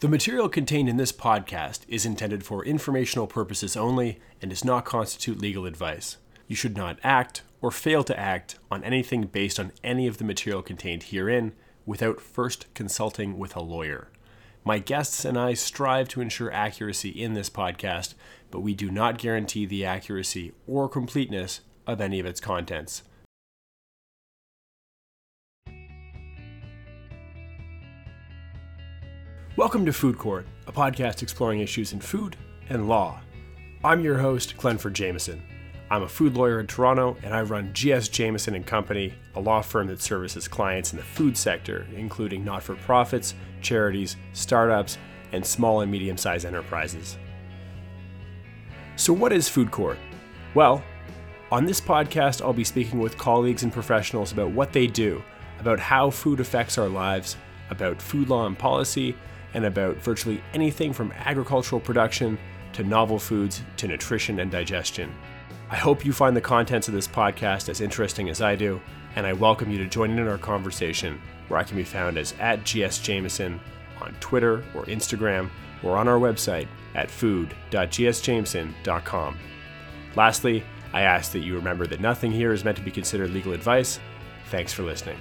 The material contained in this podcast is intended for informational purposes only and does not constitute legal advice. You should not act or fail to act on anything based on any of the material contained herein without first consulting with a lawyer. My guests and I strive to ensure accuracy in this podcast, but we do not guarantee the accuracy or completeness of any of its contents. Welcome to Food Court, a podcast exploring issues in food and law. I'm your host, Glenford Jameson. I'm a food lawyer in Toronto, and I run GS Jameson and Company, a law firm that services clients in the food sector, including not-for-profits, charities, startups, and small and medium-sized enterprises. So, what is Food Court? Well, on this podcast, I'll be speaking with colleagues and professionals about what they do, about how food affects our lives, about food law and policy, and about virtually anything from agricultural production to novel foods to nutrition and digestion. I hope you find the contents of this podcast as interesting as I do, and I welcome you to join in our conversation, where I can be found as at GS Jameson on Twitter or Instagram, or on our website at food.gsjameson.com. Lastly, I ask that you remember that nothing here is meant to be considered legal advice. Thanks for listening.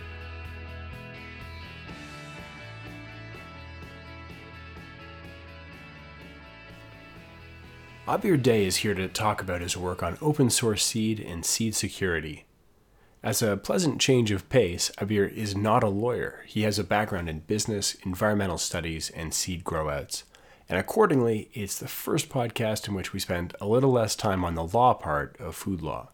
Aabir Dey is here to talk about his work on open source seed and seed security. As a pleasant change of pace, Aabir is not a lawyer. He has a background in business, environmental studies, and seed growouts. And accordingly, it's the first podcast in which we spend a little less time on the law part of food law.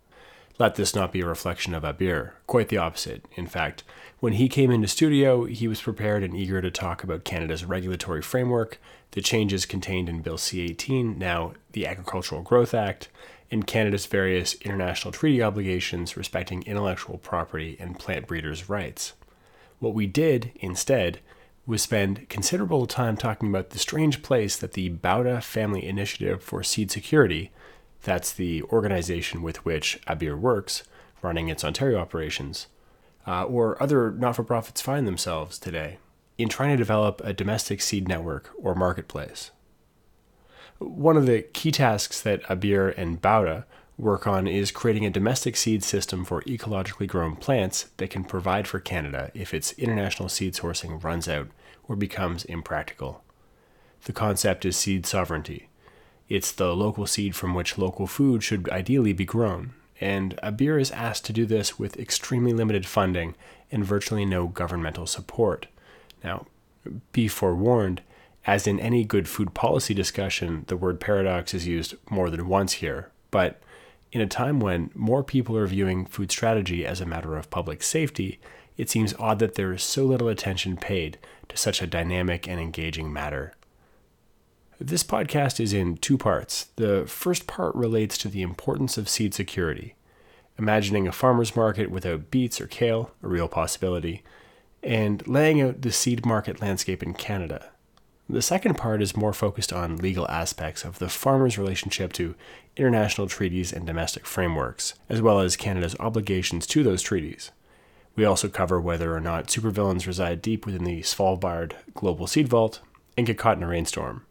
Let this not be a reflection of Aabir, quite the opposite. In fact, when he came into studio, he was prepared and eager to talk about Canada's regulatory framework, the changes contained in Bill C 18, now the Agricultural Growth Act, and Canada's various international treaty obligations respecting intellectual property and plant breeders' rights. What we did, instead, was spend considerable time talking about the strange place that the Bauta Family Initiative for Seed Security, that's the organization with which Aabir works, running its Ontario operations, uh, or other not for profits find themselves today in trying to develop a domestic seed network or marketplace. One of the key tasks that Aabir and Bauta work on is creating a domestic seed system for ecologically grown plants that can provide for Canada if its international seed sourcing runs out or becomes impractical. The concept is seed sovereignty. It's the local seed from which local food should ideally be grown, and Aabir is asked to do this with extremely limited funding and virtually no governmental support. Now, be forewarned, as in any good food policy discussion, the word paradox is used more than once here. But in a time when more people are viewing food strategy as a matter of public safety, it seems odd that there is so little attention paid to such a dynamic and engaging matter. This podcast is in two parts. The first part relates to the importance of seed security, imagining a farmer's market without beets or kale, a real possibility and laying out the seed market landscape in Canada. The second part is more focused on legal aspects of the farmer's relationship to international treaties and domestic frameworks, as well as Canada's obligations to those treaties. We also cover whether or not supervillains reside deep within the Svalbard Global Seed Vault and get caught in a rainstorm.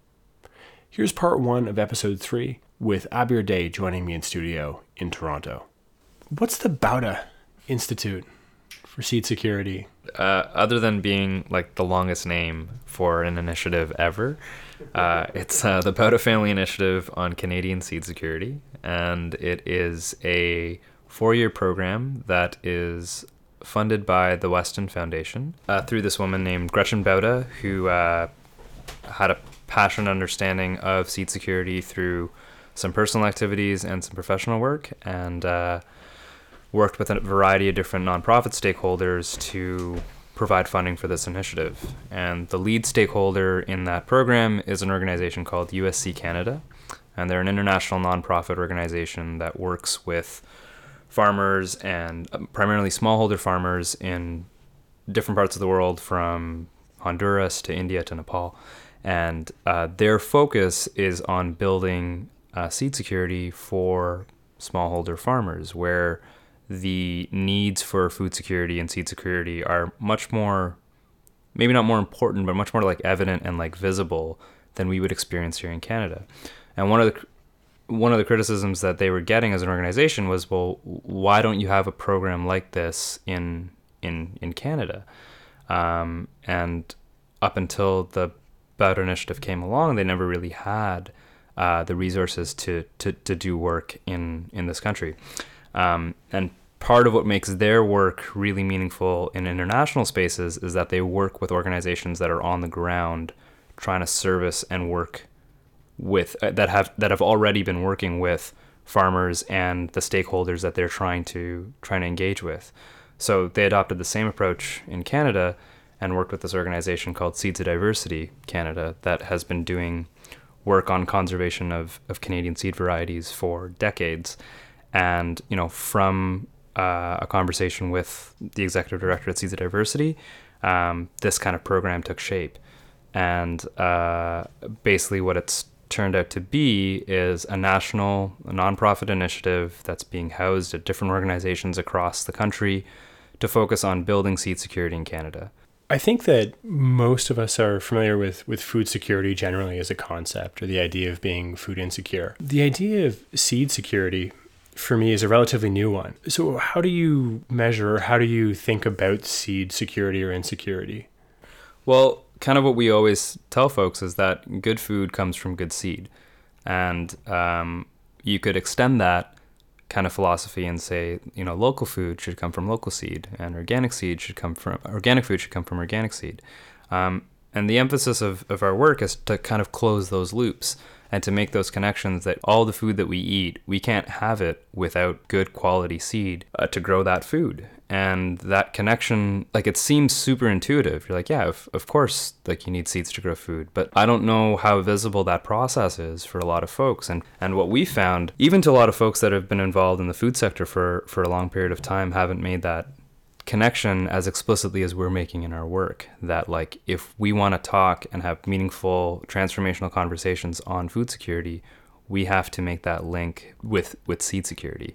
Here's part one of episode three, with Aabir Dey joining me in studio in Toronto. What's the Bauta Institute? for seed security? Uh, other than being like the longest name for an initiative ever, uh, it's uh, the Bauta Family Initiative on Canadian Seed Security, and it is a four-year program that is funded by the Weston Foundation uh, through this woman named Gretchen Bauta, who uh, had a passionate understanding of seed security through some personal activities and some professional work, and uh, worked with a variety of different nonprofit stakeholders to provide funding for this initiative. And the lead stakeholder in that program is an organization called USC Canada. And they're an international nonprofit organization that works with farmers and um, primarily smallholder farmers in different parts of the world from Honduras to India to Nepal. And uh, their focus is on building uh, seed security for smallholder farmers, where the needs for food security and seed security are much more maybe not more important, but much more like evident and like visible than we would experience here in Canada. And one of the one of the criticisms that they were getting as an organization was, well, why don't you have a program like this in in in Canada? Um, and up until the Bauta Initiative came along, they never really had uh, the resources to, to to do work in in this country. Um, and part of what makes their work really meaningful in international spaces is that they work with organizations that are on the ground trying to service and work with uh, that have that have already been working with farmers and the stakeholders that they're trying to trying to engage with. So they adopted the same approach in Canada and worked with this organization called Seeds of Diversity Canada that has been doing work on conservation of, of Canadian seed varieties for decades. And, you know, from uh, a conversation with the executive director at Seeds of Diversity, um, this kind of program took shape. And uh, basically, what it's turned out to be is a national a nonprofit initiative that's being housed at different organizations across the country to focus on building seed security in Canada. I think that most of us are familiar with, with food security generally as a concept or the idea of being food insecure. The idea of seed security for me is a relatively new one. So, how do you measure, how do you think about seed security or insecurity? Well, kind of what we always tell folks is that good food comes from good seed. And um, you could extend that kind of philosophy and say, you know, local food should come from local seed, and organic seed should come from organic food should come from organic seed. Um, and the emphasis of, of our work is to kind of close those loops and to make those connections that all the food that we eat, we can't have it without good quality seed uh, to grow that food. And that connection, like it seems super intuitive. You're like, yeah, of, of course, like you need seeds to grow food. But I don't know how visible that process is for a lot of folks. And, and what we found, even to a lot of folks that have been involved in the food sector for, for a long period of time, haven't made that connection as explicitly as we're making in our work that like if we want to talk and have meaningful transformational conversations on food security we have to make that link with with seed security.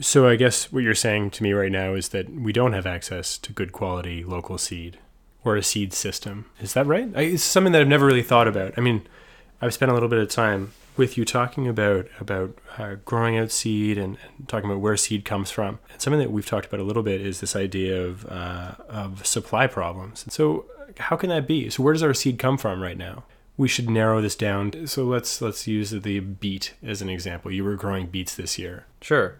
So i guess what you're saying to me right now is that we don't have access to good quality local seed or a seed system. Is that right? It's something that i've never really thought about. I mean i've spent a little bit of time with you talking about about uh, growing out seed and, and, talking about where seed comes from. And something that we've talked about a little bit is this idea of uh, of supply problems. And so, how can that be? So, where does our seed come from right now? We should narrow this down. So let's let's use the beet as an example. You were growing beets this year. Sure.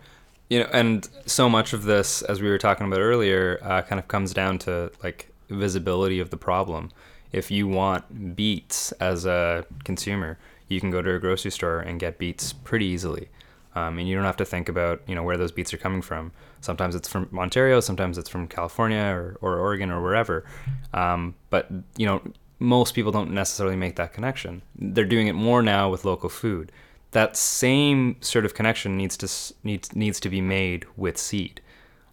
You know, and so much of this, as we were talking about earlier, uh, kind of comes down to like visibility of the problem. If you want beets as a consumer, you can go to a grocery store and get beets pretty easily. Um, and you don't have to think about you know where those beets are coming from. Sometimes it's from Ontario, sometimes it's from California or, or Oregon or wherever. Um, but you know most people don't necessarily make that connection. They're doing it more now with local food. That same sort of connection needs to needs needs to be made with seed.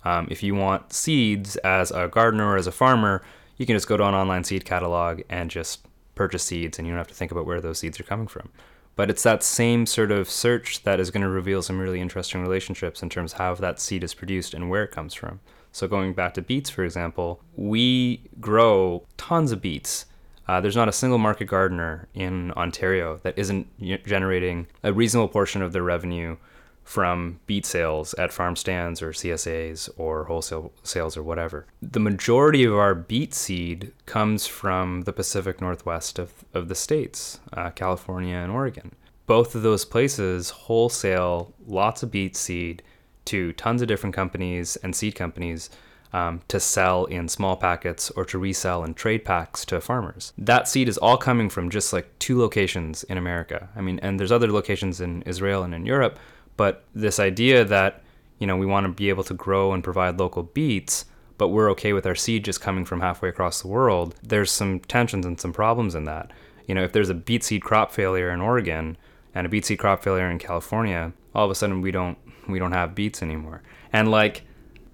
Um, if you want seeds as a gardener or as a farmer, you can just go to an online seed catalog and just purchase seeds and you don't have to think about where those seeds are coming from. But it's that same sort of search that is going to reveal some really interesting relationships in terms of how that seed is produced and where it comes from. So, going back to beets, for example, we grow tons of beets. Uh, there's not a single market gardener in Ontario that isn't generating a reasonable portion of their revenue from beet sales at farm stands or CSAs or wholesale sales or whatever. The majority of our beet seed comes from the Pacific Northwest of, of the states, uh, California and Oregon. Both of those places wholesale lots of beet seed to tons of different companies and seed companies um, to sell in small packets or to resell in trade packs to farmers. That seed is all coming from just like two locations in America. I mean, and there's other locations in Israel and in Europe, but this idea that, you know, we want to be able to grow and provide local beets, but we're okay with our seed just coming from halfway across the world, there's some tensions and some problems in that. You know, if there's a beet seed crop failure in Oregon and a beet seed crop failure in California, all of a sudden we don't we don't have beets anymore. And like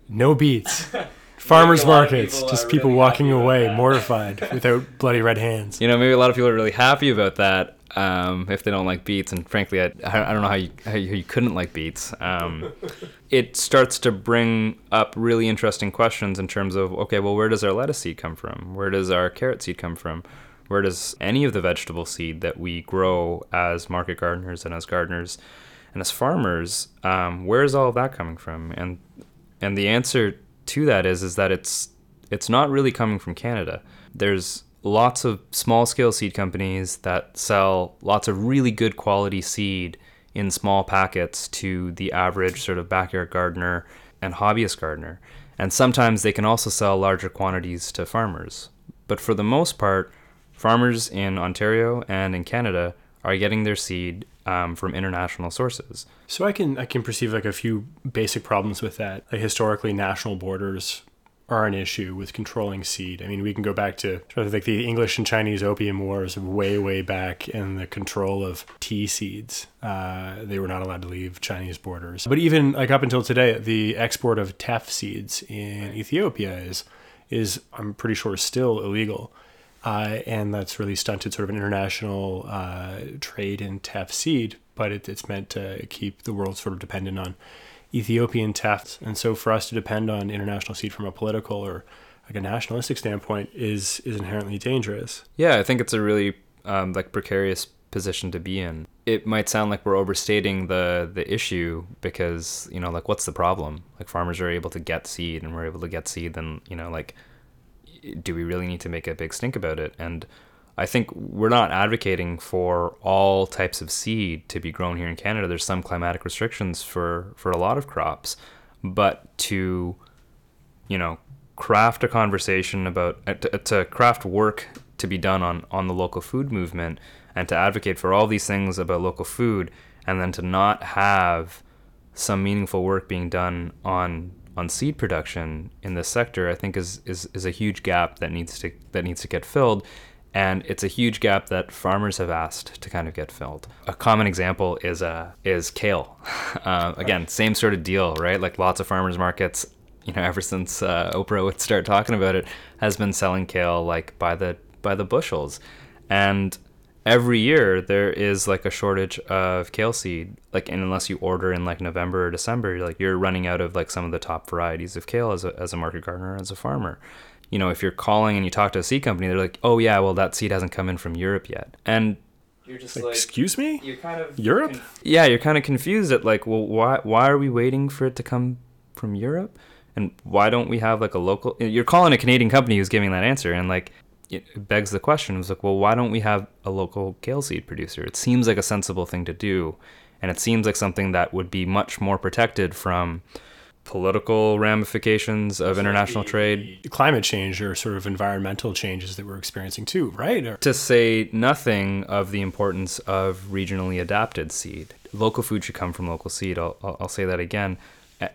no beets. farmers Maybe a lot of markets, people just people really walking away mortified without bloody red hands. You know, maybe a lot of people are really happy about that um, if they don't like beets. And frankly, I, I don't know how you, how you, couldn't like beets. Um, it starts to bring up really interesting questions in terms of okay, well, where does our lettuce seed come from? Where does our carrot seed come from? Where does any of the vegetable seed that we grow as market gardeners and as gardeners and as farmers, um, where is all of that coming from? And and the answer to that is is that it's it's not really coming from Canada. There's lots of small scale seed companies that sell lots of really good quality seed in small packets to the average sort of backyard gardener and hobbyist gardener. And sometimes they can also sell larger quantities to farmers. But for the most part, farmers in Ontario and in Canada are getting their seed um, from international sources. So I can I can perceive like a few basic problems with that. Like historically, national borders are an issue with controlling seed. I mean, we can go back to sort of like the English and Chinese Opium Wars of way way back in the control of tea seeds. Uh, they were not allowed to leave Chinese borders. But even like up until today, the export of teff seeds in Ethiopia is is I'm pretty sure still illegal. Uh, and that's really stunted sort of an international uh, trade in teff seed, but it, it's meant to keep the world sort of dependent on Ethiopian teff. And so for us to depend on international seed from a political or like a nationalistic standpoint is is inherently dangerous. Yeah, I think it's a really um, like precarious position to be in. It might sound like we're overstating the the issue because you know like what's the problem? Like farmers are able to get seed and we're able to get seed, then you know like do we really need to make a big stink about it? And I think we're not advocating for all types of seed to be grown here in Canada. There's some climatic restrictions for for a lot of crops, but to you know craft a conversation about uh, to, to craft work to be done on on the local food movement and to advocate for all these things about local food and then to not have some meaningful work being done on on seed production in this sector I think is is is a huge gap that needs to that needs to get filled and it's a huge gap that farmers have asked to kind of get filled. A common example is uh, is kale. Uh, again, same sort of deal, right? Like lots of farmers markets, you know, ever since uh, Oprah would start talking about it, has been selling kale like by the by the bushels, and every year there is like a shortage of kale seed. Like, unless you order in like November or December, you're like you're running out of like some of the top varieties of kale as a as a market gardener as a farmer you know, if you're calling and you talk to a seed company, they're like, "Oh yeah, well that seed hasn't come in from Europe yet," and you're just Like, excuse me? you're kind of Europe? yeah, you're kind of confused at like, well, why why are we waiting for it to come from Europe, and why don't we have like a local? You're calling a Canadian company who's giving that answer, and like. It begs the question. It's like, well, why don't we have a local kale seed producer? It seems like a sensible thing to do, and it seems like something that would be much more protected from political ramifications of international trade. Climate change or sort of environmental changes that we're experiencing too, right? Or, To say nothing of the importance of regionally adapted seed. Local food should come from local seed. I'll, I'll I'll say that again.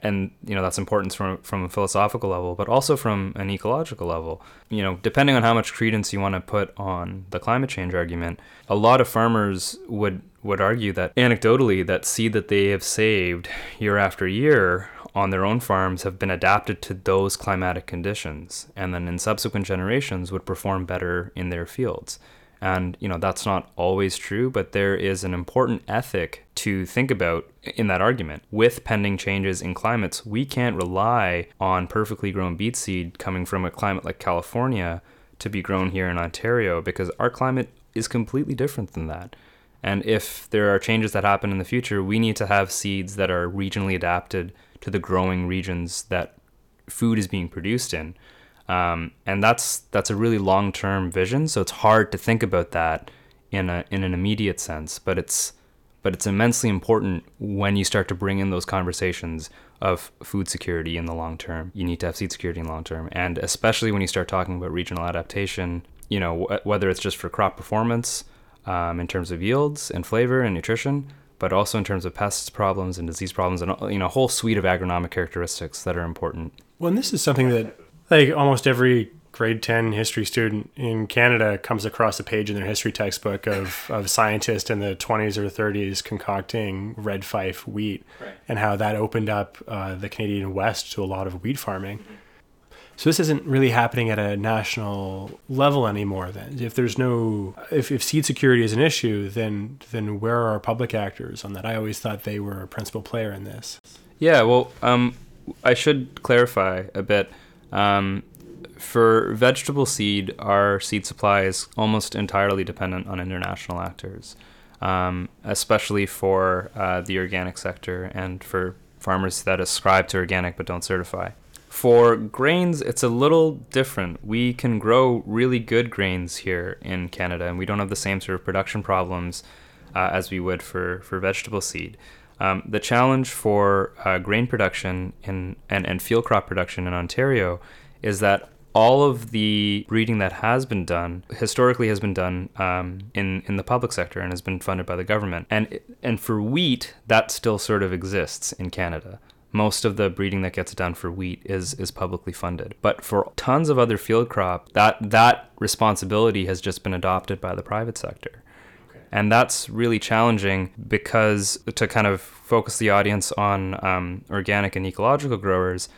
And you know that's important from from a philosophical level, but also from an ecological level. You know, depending on how much credence you want to put on the climate change argument, a lot of farmers would would argue that anecdotally that seed that they have saved year after year on their own farms have been adapted to those climatic conditions and then in subsequent generations would perform better in their fields. And you know that's not always true, but there is an important ethic to think about in that argument. With pending changes in climates, we can't rely on perfectly grown beet seed coming from a climate like California to be grown here in Ontario because our climate is completely different than that. And if there are changes that happen in the future, we need to have seeds that are regionally adapted to the growing regions that food is being produced in. Um, and that's that's a really long-term vision. So it's hard to think about that in a in an immediate sense, but it's but it's immensely important when you start to bring in those conversations of food security in the long term. You need to have seed security in the long term, and especially when you start talking about regional adaptation. You know, wh- whether it's just for crop performance um, in terms of yields and flavor and nutrition, but also in terms of pests problems and disease problems, and you know, a whole suite of agronomic characteristics that are important. well, and this is something that like almost every grade 10 history student in Canada comes across a page in their history textbook of, of scientists in the 20s or 30s concocting red fife wheat Right. and how that opened up uh, the Canadian West to a lot of wheat farming. So this isn't really happening at a national level anymore. Then, if there's no, if, if seed security is an issue, then then where are our public actors on that? I always thought they were a principal player in this. Yeah, well, um, I should clarify a bit. Um, for vegetable seed, our seed supply is almost entirely dependent on international actors, um, especially for uh, the organic sector and for farmers that ascribe to organic but don't certify. For grains, it's a little different. We can grow really good grains here in Canada, and we don't have the same sort of production problems uh, as we would for, for vegetable seed. Um, the challenge for uh, grain production in, and, and field crop production in Ontario is that all of the breeding that has been done historically has been done um, in in the public sector and has been funded by the government. And and for wheat, that still sort of exists in Canada. Most of the breeding that gets done for wheat is is publicly funded. But for tons of other field crop, that that responsibility has just been adopted by the private sector. And that's really challenging because to kind of focus the audience on um, organic and ecological growers,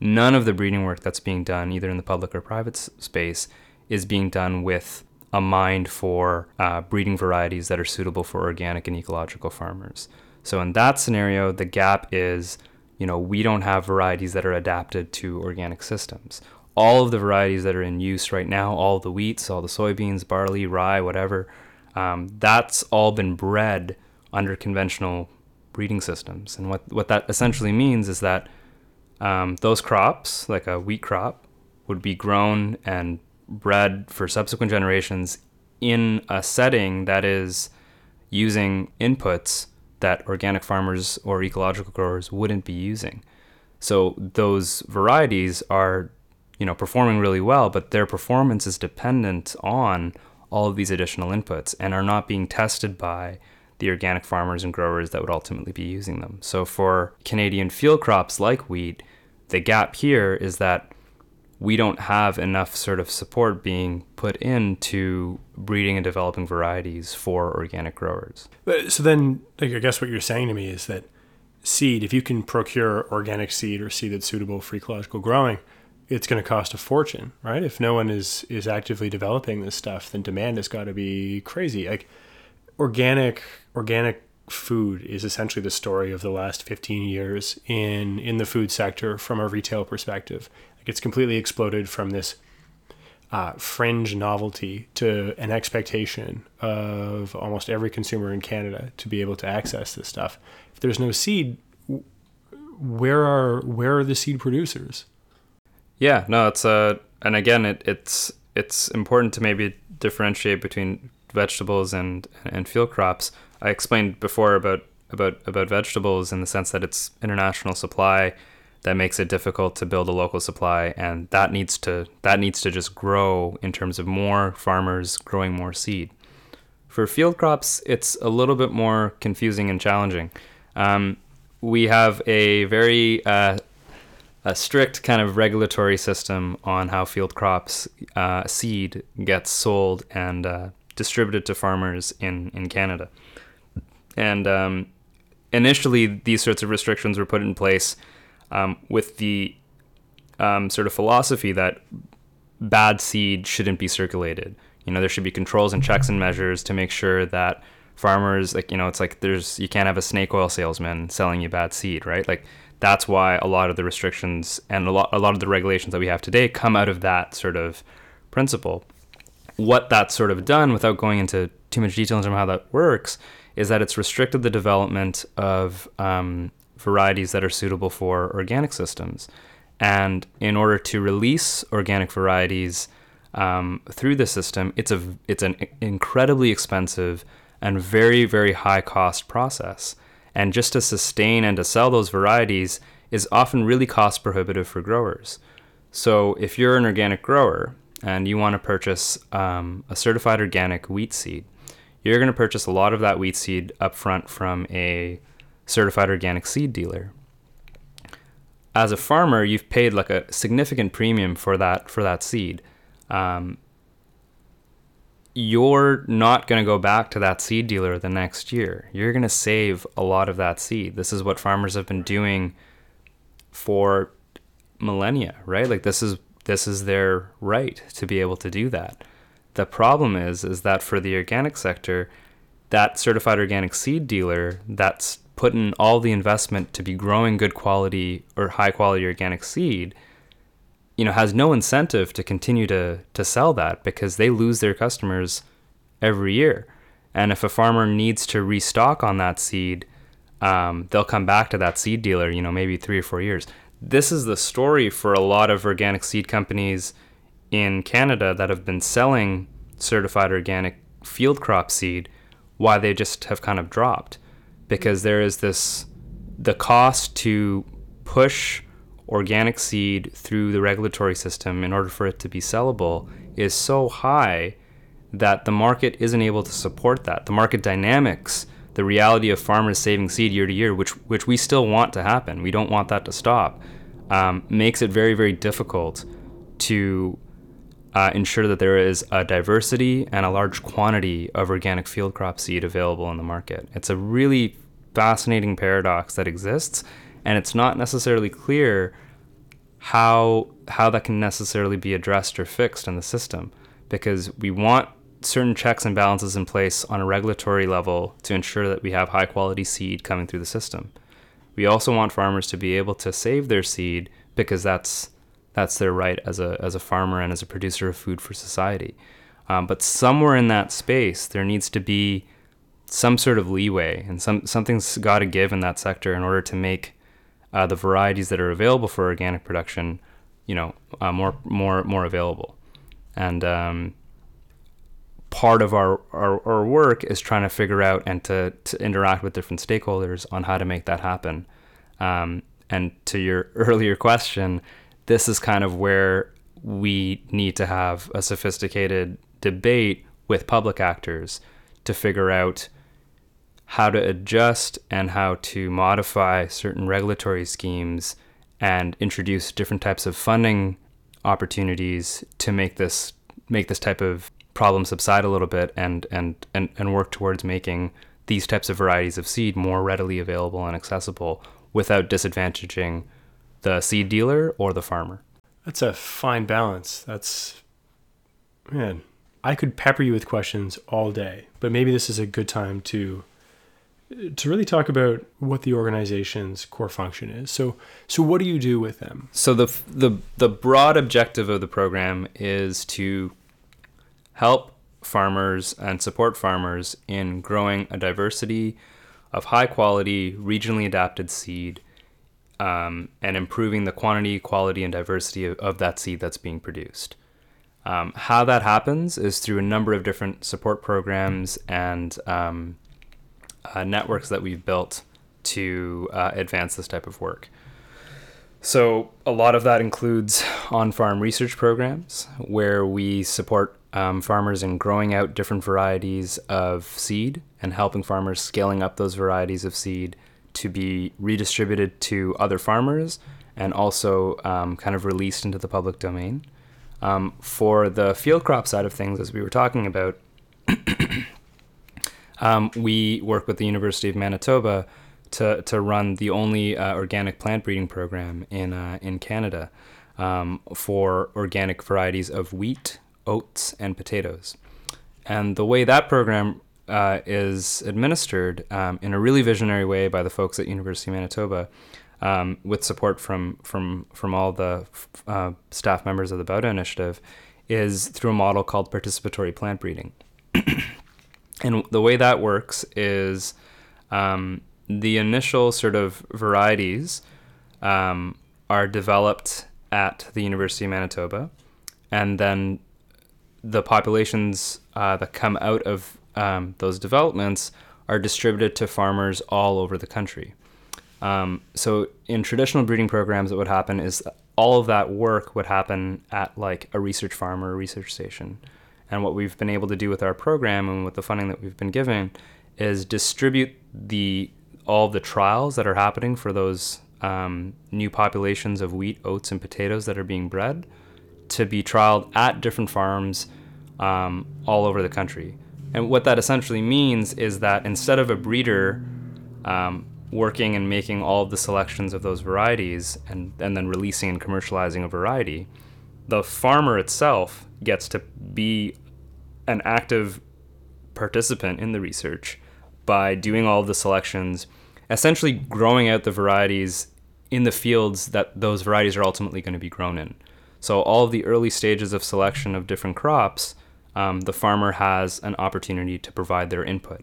none of the breeding work that's being done, either in the public or private s- space, is being done with a mind for uh, breeding varieties that are suitable for organic and ecological farmers. So in that scenario, the gap is, you know, we don't have varieties that are adapted to organic systems. All of the varieties that are in use right now, all the wheats, all the soybeans, barley, rye, whatever, um, that's all been bred under conventional breeding systems. And what, what that essentially means is that um, those crops, like a wheat crop, would be grown and bred for subsequent generations in a setting that is using inputs that organic farmers or ecological growers wouldn't be using. So those varieties are, you know, performing really well, but their performance is dependent on all of these additional inputs and are not being tested by the organic farmers and growers that would ultimately be using them. So for Canadian field crops like wheat, the gap here is that we don't have enough sort of support being put into breeding and developing varieties for organic growers. So then, like, I guess what you're saying to me is that seed, if you can procure organic seed or seed that's suitable for ecological growing, it's going to cost a fortune, right? If no one is is actively developing this stuff, then demand has got to be crazy. Like organic organic food is essentially the story of the last 15 years in in the food sector from a retail perspective. Like it's completely exploded from this uh, fringe novelty to an expectation of almost every consumer in Canada to be able to access this stuff. If there's no seed, where are where are the seed producers? Yeah, no, it's uh, and again, it, it's it's important to maybe differentiate between vegetables and and field crops. I explained before about about about vegetables in the sense that it's international supply that makes it difficult to build a local supply and that needs to that needs to just grow in terms of more farmers growing more seed. For field crops, it's a little bit more confusing and challenging. Um, we have a very uh, a strict kind of regulatory system on how field crops uh, seed gets sold and uh, distributed to farmers in, in Canada. And um, initially, these sorts of restrictions were put in place um, with the um, sort of philosophy that bad seed shouldn't be circulated. You know, there should be controls and checks and measures to make sure that farmers, like, you know, it's like there's, you can't have a snake oil salesman selling you bad seed, right? Like, that's why a lot of the restrictions and a lot, a lot of the regulations that we have today come out of that sort of principle. What that's sort of done, without going into too much detail terms of how that works, is that it's restricted the development of um, varieties that are suitable for organic systems. And in order to release organic varieties um, through the system, it's a it's an incredibly expensive and very very high cost process. And just to sustain and to sell those varieties is often really cost prohibitive for growers. So if you're an organic grower and you want to purchase um, a certified organic wheat seed, you're going to purchase a lot of that wheat seed upfront from a certified organic seed dealer. As a farmer, you've paid like a significant premium for that for that seed. Um, you're not going to go back to that seed dealer the next year. You're going to save a lot of that seed. This is what farmers have been doing for millennia, right? Like this is this is their right to be able to do that. The problem is is that for the organic sector, that certified organic seed dealer that's put in all the investment to be growing good quality or high quality organic seed, you know, has no incentive to continue to to sell that because they lose their customers every year. And if a farmer needs to restock on that seed, um, they'll come back to that seed dealer, you know, maybe three or four years. This is the story for a lot of organic seed companies in Canada that have been selling certified organic field crop seed, why they just have kind of dropped. Because there is this, the cost to push organic seed through the regulatory system in order for it to be sellable is so high that the market isn't able to support that. The market dynamics, the reality of farmers saving seed year to year, which which we still want to happen, we don't want that to stop, um, makes it very very difficult to uh, ensure that there is a diversity and a large quantity of organic field crop seed available in the market. It's a really fascinating paradox that exists, and it's not necessarily clear how how that can necessarily be addressed or fixed in the system because we want certain checks and balances in place on a regulatory level to ensure that we have high quality seed coming through the system. We also want farmers to be able to save their seed because that's that's their right as a as a farmer and as a producer of food for society. Um, but somewhere in that space, there needs to be some sort of leeway, and some something's got to give in that sector in order to make uh, the varieties that are available for organic production, you know, uh, more more more available. And um, part of our, our, our, work is trying to figure out and to, to interact with different stakeholders on how to make that happen. Um, and to your earlier question, this is kind of where we need to have a sophisticated debate with public actors to figure out how to adjust and how to modify certain regulatory schemes and introduce different types of funding opportunities to make this make this type of problem subside a little bit and, and, and, and work towards making these types of varieties of seed more readily available and accessible without disadvantaging the seed dealer or the farmer. That's a fine balance. That's, man, I could pepper you with questions all day, but maybe this is a good time to to really talk about what the organization's core function is. So, so what do you do with them? So the the the broad objective of the program is to help farmers and support farmers in growing a diversity of high quality, regionally adapted seed um, and improving the quantity, quality, and diversity of, of that seed that's being produced. Um, how that happens is through a number of different support programs and um, uh, networks that we've built to uh, advance this type of work. So, a lot of that includes on farm research programs where we support um, farmers in growing out different varieties of seed and helping farmers scaling up those varieties of seed to be redistributed to other farmers and also um, kind of released into the public domain. Um, for the field crop side of things, as we were talking about, um, we work with the University of Manitoba to, to run the only uh, organic plant breeding program in, uh, in Canada um, for organic varieties of wheat, oats, and potatoes. And the way that program uh, is administered um, in a really visionary way by the folks at University of Manitoba, um, with support from from from all the uh, staff members of the Bauta Initiative, is through a model called participatory plant breeding. and the way that works is um, the initial sort of varieties um, are developed at the University of Manitoba, and then the populations uh, that come out of um, those developments are distributed to farmers all over the country. Um, so in traditional breeding programs, what would happen is all of that work would happen at like a research farm or a research station. And what we've been able to do with our program and with the funding that we've been given is distribute the all the trials that are happening for those um, new populations of wheat, oats, and potatoes that are being bred to be trialed at different farms um, all over the country. And what that essentially means is that instead of a breeder um, working and making all of the selections of those varieties and, and then releasing and commercializing a variety, the farmer itself gets to be an active participant in the research by doing all of the selections, essentially growing out the varieties in the fields that those varieties are ultimately going to be grown in. So, all of the early stages of selection of different crops, um, the farmer has an opportunity to provide their input.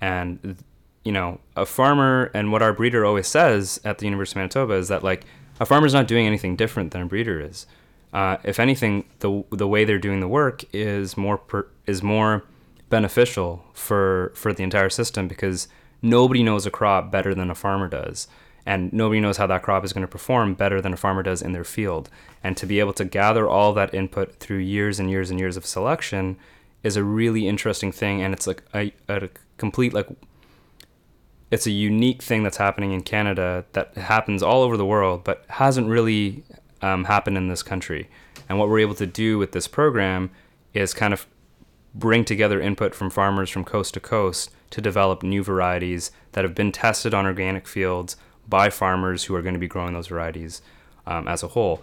And, you know, a farmer, and what our breeder always says at the University of Manitoba is that, like, a farmer's not doing anything different than a breeder is. Uh, if anything, the the way they're doing the work is more per, is more beneficial for for the entire system because nobody knows a crop better than a farmer does and nobody knows how that crop is going to perform better than a farmer does in their field. And to be able to gather all that input through years and years and years of selection is a really interesting thing. And it's like a, a complete like it's a unique thing that's happening in Canada that happens all over the world but hasn't really um, happened in this country. And what we're able to do with this program is kind of bring together input from farmers from coast to coast to develop new varieties that have been tested on organic fields by farmers who are going to be growing those varieties um, as a whole.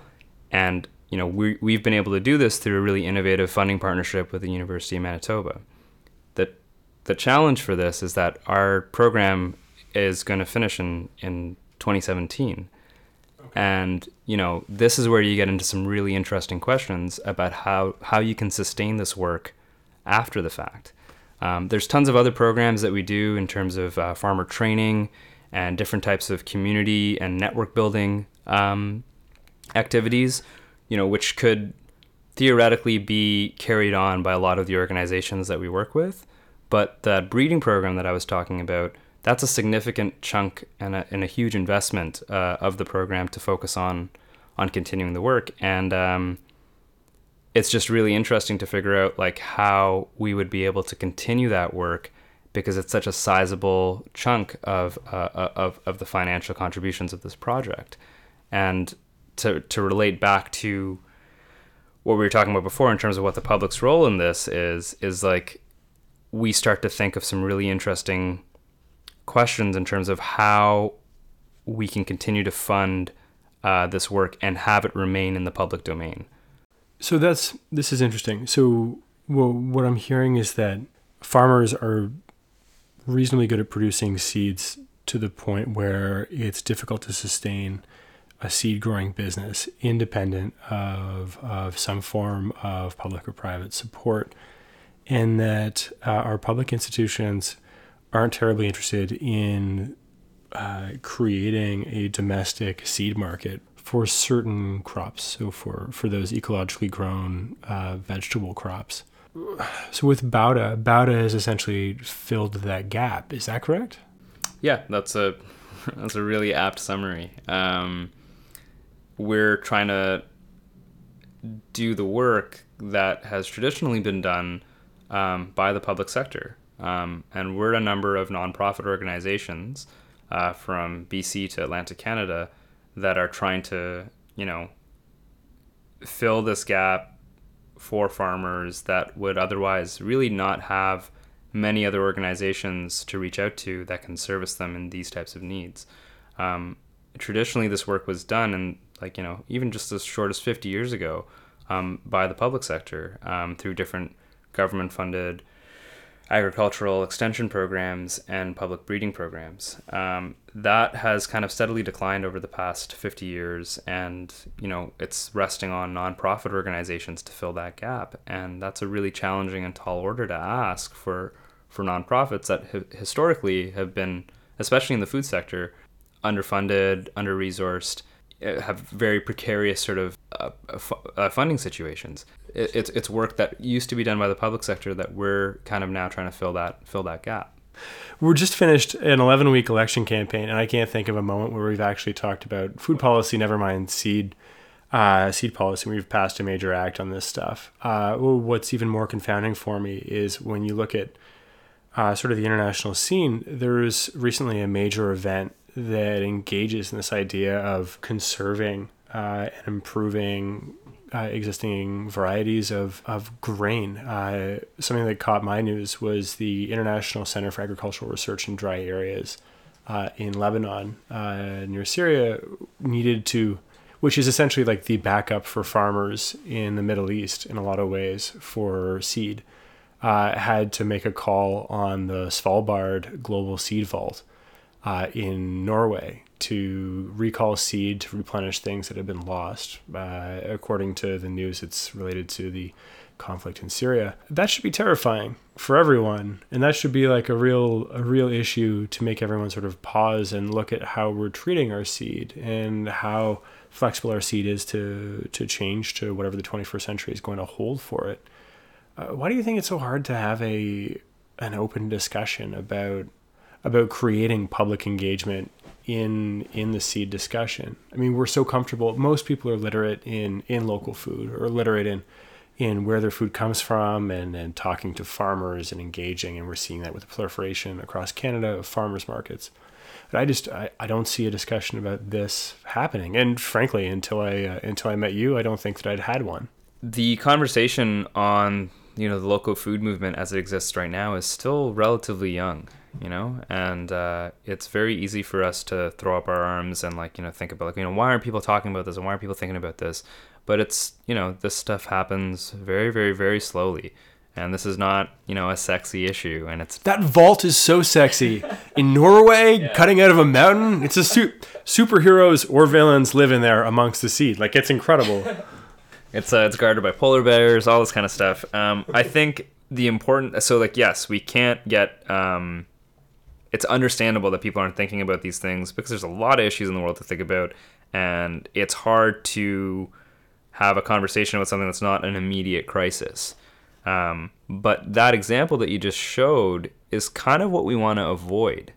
And you know, we, we've been able to do this through a really innovative funding partnership with the University of Manitoba. The, the challenge for this is that our program is going to finish in, in 2017. Okay. And you know, this is where you get into some really interesting questions about how, how you can sustain this work after the fact. Um, there's tons of other programs that we do in terms of uh, farmer training and different types of community and network building um, activities, you know, which could theoretically be carried on by a lot of the organizations that we work with. But that breeding program that I was talking about, that's a significant chunk and a, and a huge investment uh, of the program to focus on on continuing the work. And um, it's just really interesting to figure out like how we would be able to continue that work because it's such a sizable chunk of uh, uh, of of the financial contributions of this project, and to to relate back to what we were talking about before in terms of what the public's role in this is is like we start to think of some really interesting questions in terms of how we can continue to fund uh, this work and have it remain in the public domain. So that's this is interesting. So well, what I'm hearing is that farmers are reasonably good at producing seeds to the point where it's difficult to sustain a seed growing business independent of, of some form of public or private support, and that uh, our public institutions aren't terribly interested in uh, creating a domestic seed market for certain crops. So for for those ecologically grown uh, vegetable crops. So with Bauta, Bauta has essentially filled that gap. Is that correct? Yeah, that's a that's a really apt summary. Um, we're trying to do the work that has traditionally been done um, by the public sector. Um, and we're a number of nonprofit organizations uh, from BC to Atlantic Canada that are trying to, you know, fill this gap for farmers that would otherwise really not have many other organizations to reach out to that can service them in these types of needs. Um, traditionally, this work was done, and like you know, even just as short as 50 years ago, um, by the public sector um, through different government-funded agricultural extension programs and public breeding programs. Um, that has kind of steadily declined over the past 50 years, and you know it's resting on nonprofit organizations to fill that gap, and that's a really challenging and tall order to ask for for nonprofits that historically have been, especially in the food sector, underfunded, under resourced, have very precarious sort of uh, uh, funding situations. It, it's it's work that used to be done by the public sector that we're kind of now trying to fill that fill that gap. We're just finished an 11 week election campaign, and I can't think of a moment where we've actually talked about food policy. Never mind seed. Uh, seed policy. We've passed a major act on this stuff. Uh, what's even more confounding for me is when you look at uh, sort of the international scene. There was recently a major event that engages in this idea of conserving uh, and improving uh, existing varieties of, of grain. Uh, something that caught my news was the International Center for Agricultural Research in Dry Areas uh, in Lebanon uh, near Syria needed to which is essentially like the backup for farmers in the Middle East in a lot of ways for seed, uh, had to make a call on the Svalbard Global Seed Vault uh, in Norway to recall seed to replenish things that have been lost. Uh, according to the news, it's related to the conflict in Syria. That should be terrifying for everyone, and that should be like a real a real issue to make everyone sort of pause and look at how we're treating our seed and how flexible our seed is to to change to whatever the 21st century is going to hold for it. Uh, why do you think it's so hard to have a an open discussion about about creating public engagement in in the seed discussion? I mean, we're so comfortable. Most people are literate in in local food or literate in in where their food comes from and, and talking to farmers and engaging. And we're seeing that with the proliferation across Canada of farmers markets. But I just I, I don't see a discussion about this happening. And frankly, until I uh, until I met you, I don't think that I'd had one. The conversation on you know the local food movement as it exists right now is still relatively young you know? And uh, it's very easy for us to throw up our arms and like you know think about like you know why aren't people talking about this and why aren't people thinking about this? But it's you know this stuff happens very very very slowly. And this is not you know a sexy issue. And it's that vault is so sexy. In norway yeah. cutting out of a mountain it's a su- superheroes or villains live in there amongst the seed. Like it's incredible. It's uh, it's guarded by polar bears all this kind of stuff. Um, i think the important so like yes we can't get um, it's understandable that people aren't thinking about these things because there's a lot of issues in the world to think about and it's hard to have a conversation about something that's not an immediate crisis. Um, but that example that you just showed is kind of what we want to avoid,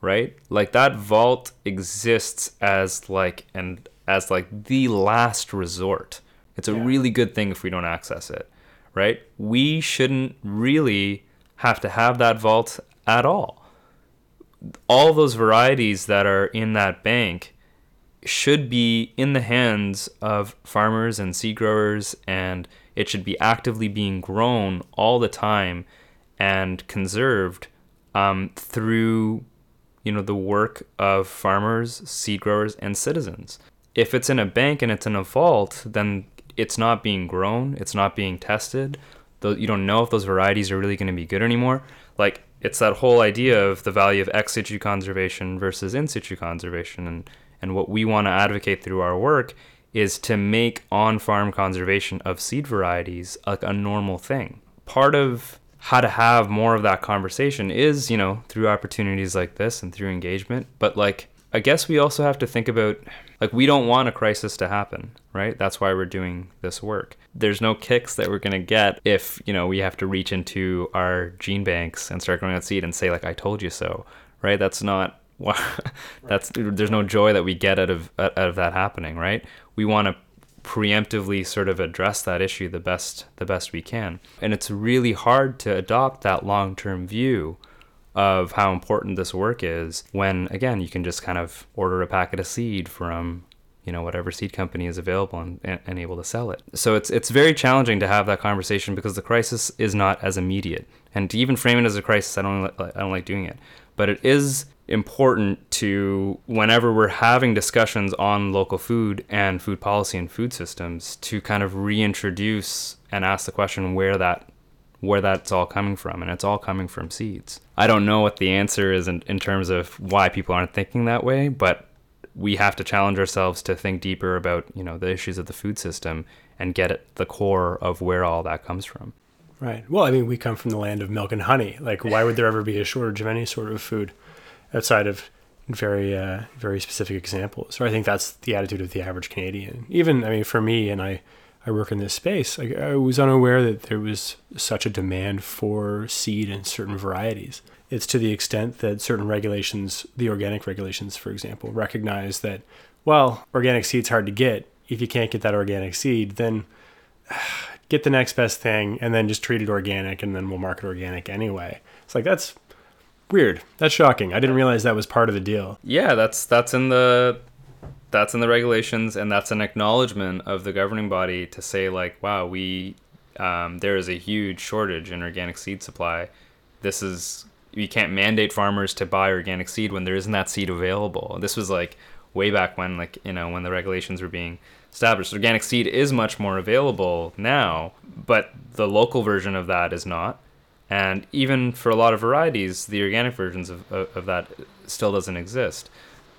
right? Like that vault exists as like and as like the last resort. It's a yeah. really good thing if we don't access it, right? We shouldn't really have to have that vault at all. All those varieties that are in that bank should be in the hands of farmers and seed growers and it should be actively being grown all the time and conserved um, through you know the work of farmers seed growers and citizens. If it's in a bank and it's in a vault then it's not being grown it's not being tested. You don't know if those varieties are really going to be good anymore. Like it's that whole idea of the value of ex situ conservation versus in situ conservation and and what we want to advocate through our work is to make on farm conservation of seed varieties like a normal thing. Part of how to have more of that conversation is, you know, through opportunities like this and through engagement. But like, I guess we also have to think about like, we don't want a crisis to happen, right? That's why we're doing this work. There's no kicks that we're going to get if, you know, we have to reach into our gene banks and start growing out seed and say, like, I told you so, right? That's not that's there's no joy that we get out of out of that happening, right? We want to preemptively sort of address that issue the best the best we can. And it's really hard to adopt that long-term view of how important this work is when again you can just kind of order a packet of seed from you know whatever seed company is available and, and, able to sell it. So it's it's very challenging to have that conversation because the crisis is not as immediate. And to even frame it as a crisis i don't i don't like doing it. But it is important to whenever we're having discussions on local food and food policy and food systems to kind of reintroduce and ask the question where that where that's all coming from. And it's all coming from seeds. I don't know what the answer is in, in terms of why people aren't thinking that way but we have to challenge ourselves to think deeper about you know the issues of the food system and get at the core of where all that comes from right well i mean we come from the land of milk and honey like why would there ever be a shortage of any sort of food outside of very uh, very specific examples. So I think that's the attitude of the average Canadian. Even I mean, for me, and I I work in this space. I, I was unaware that there was such a demand for seed and certain varieties. It's to the extent that certain regulations, the organic regulations, for example, recognize that well, organic seed's hard to get. If you can't get that organic seed, then get the next best thing and then just treat it organic and then we'll market organic anyway. It's like that's Weird. That's shocking. I didn't realize that was part of the deal. Yeah, that's that's in the that's in the regulations, and that's an acknowledgement of the governing body to say like, wow, we um, there is a huge shortage in organic seed supply. This is you can't mandate farmers to buy organic seed when there isn't that seed available. This was like way back when, like you know, when the regulations were being established. Organic seed is much more available now, but the local version of that is not. And even for a lot of varieties, the organic versions of, of, of that still doesn't exist.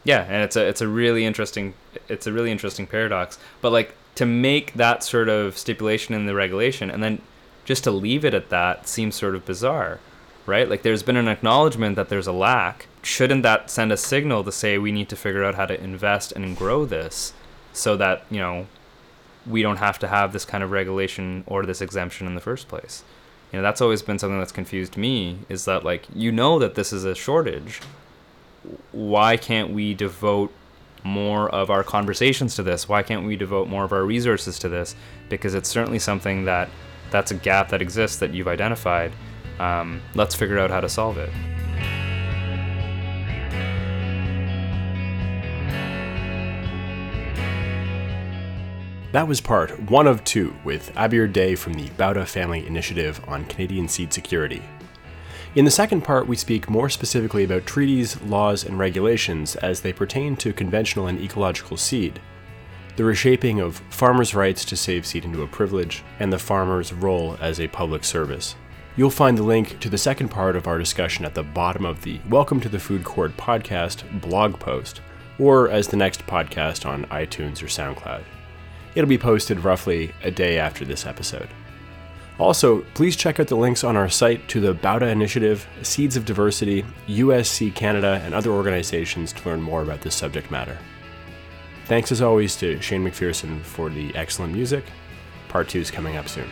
Yeah, and it's a it's a really interesting it's a really interesting paradox. But like to make that sort of stipulation in the regulation and then just to leave it at that seems sort of bizarre, right? Like there's been an acknowledgement that there's a lack. Shouldn't that send a signal to say we need to figure out how to invest and grow this so that, you know, we don't have to have this kind of regulation or this exemption in the first place? You know, that's always been something that's confused me is that like you know that this is a shortage. Why can't we devote more of our conversations to this? Why can't we devote more of our resources to this? Because it's certainly something that that's a gap that exists that you've identified. Um, let's figure out how to solve it. That was part one of two with Aabir Dey from the Bauta Family Initiative on Canadian Seed Security. In the second part, we speak more specifically about treaties, laws, and regulations as they pertain to conventional and ecological seed, the reshaping of farmers' rights to save seed into a privilege, and the farmer's role as a public service. You'll find the link to the second part of our discussion at the bottom of the Welcome to the Food Court podcast blog post, or as the next podcast on iTunes or SoundCloud. It'll be posted roughly a day after this episode. Also, please check out the links on our site to the Bauta Initiative, Seeds of Diversity, USC Canada, and other organizations to learn more about this subject matter. Thanks as always to Shane McPherson for the excellent music. Part 2 is coming up soon.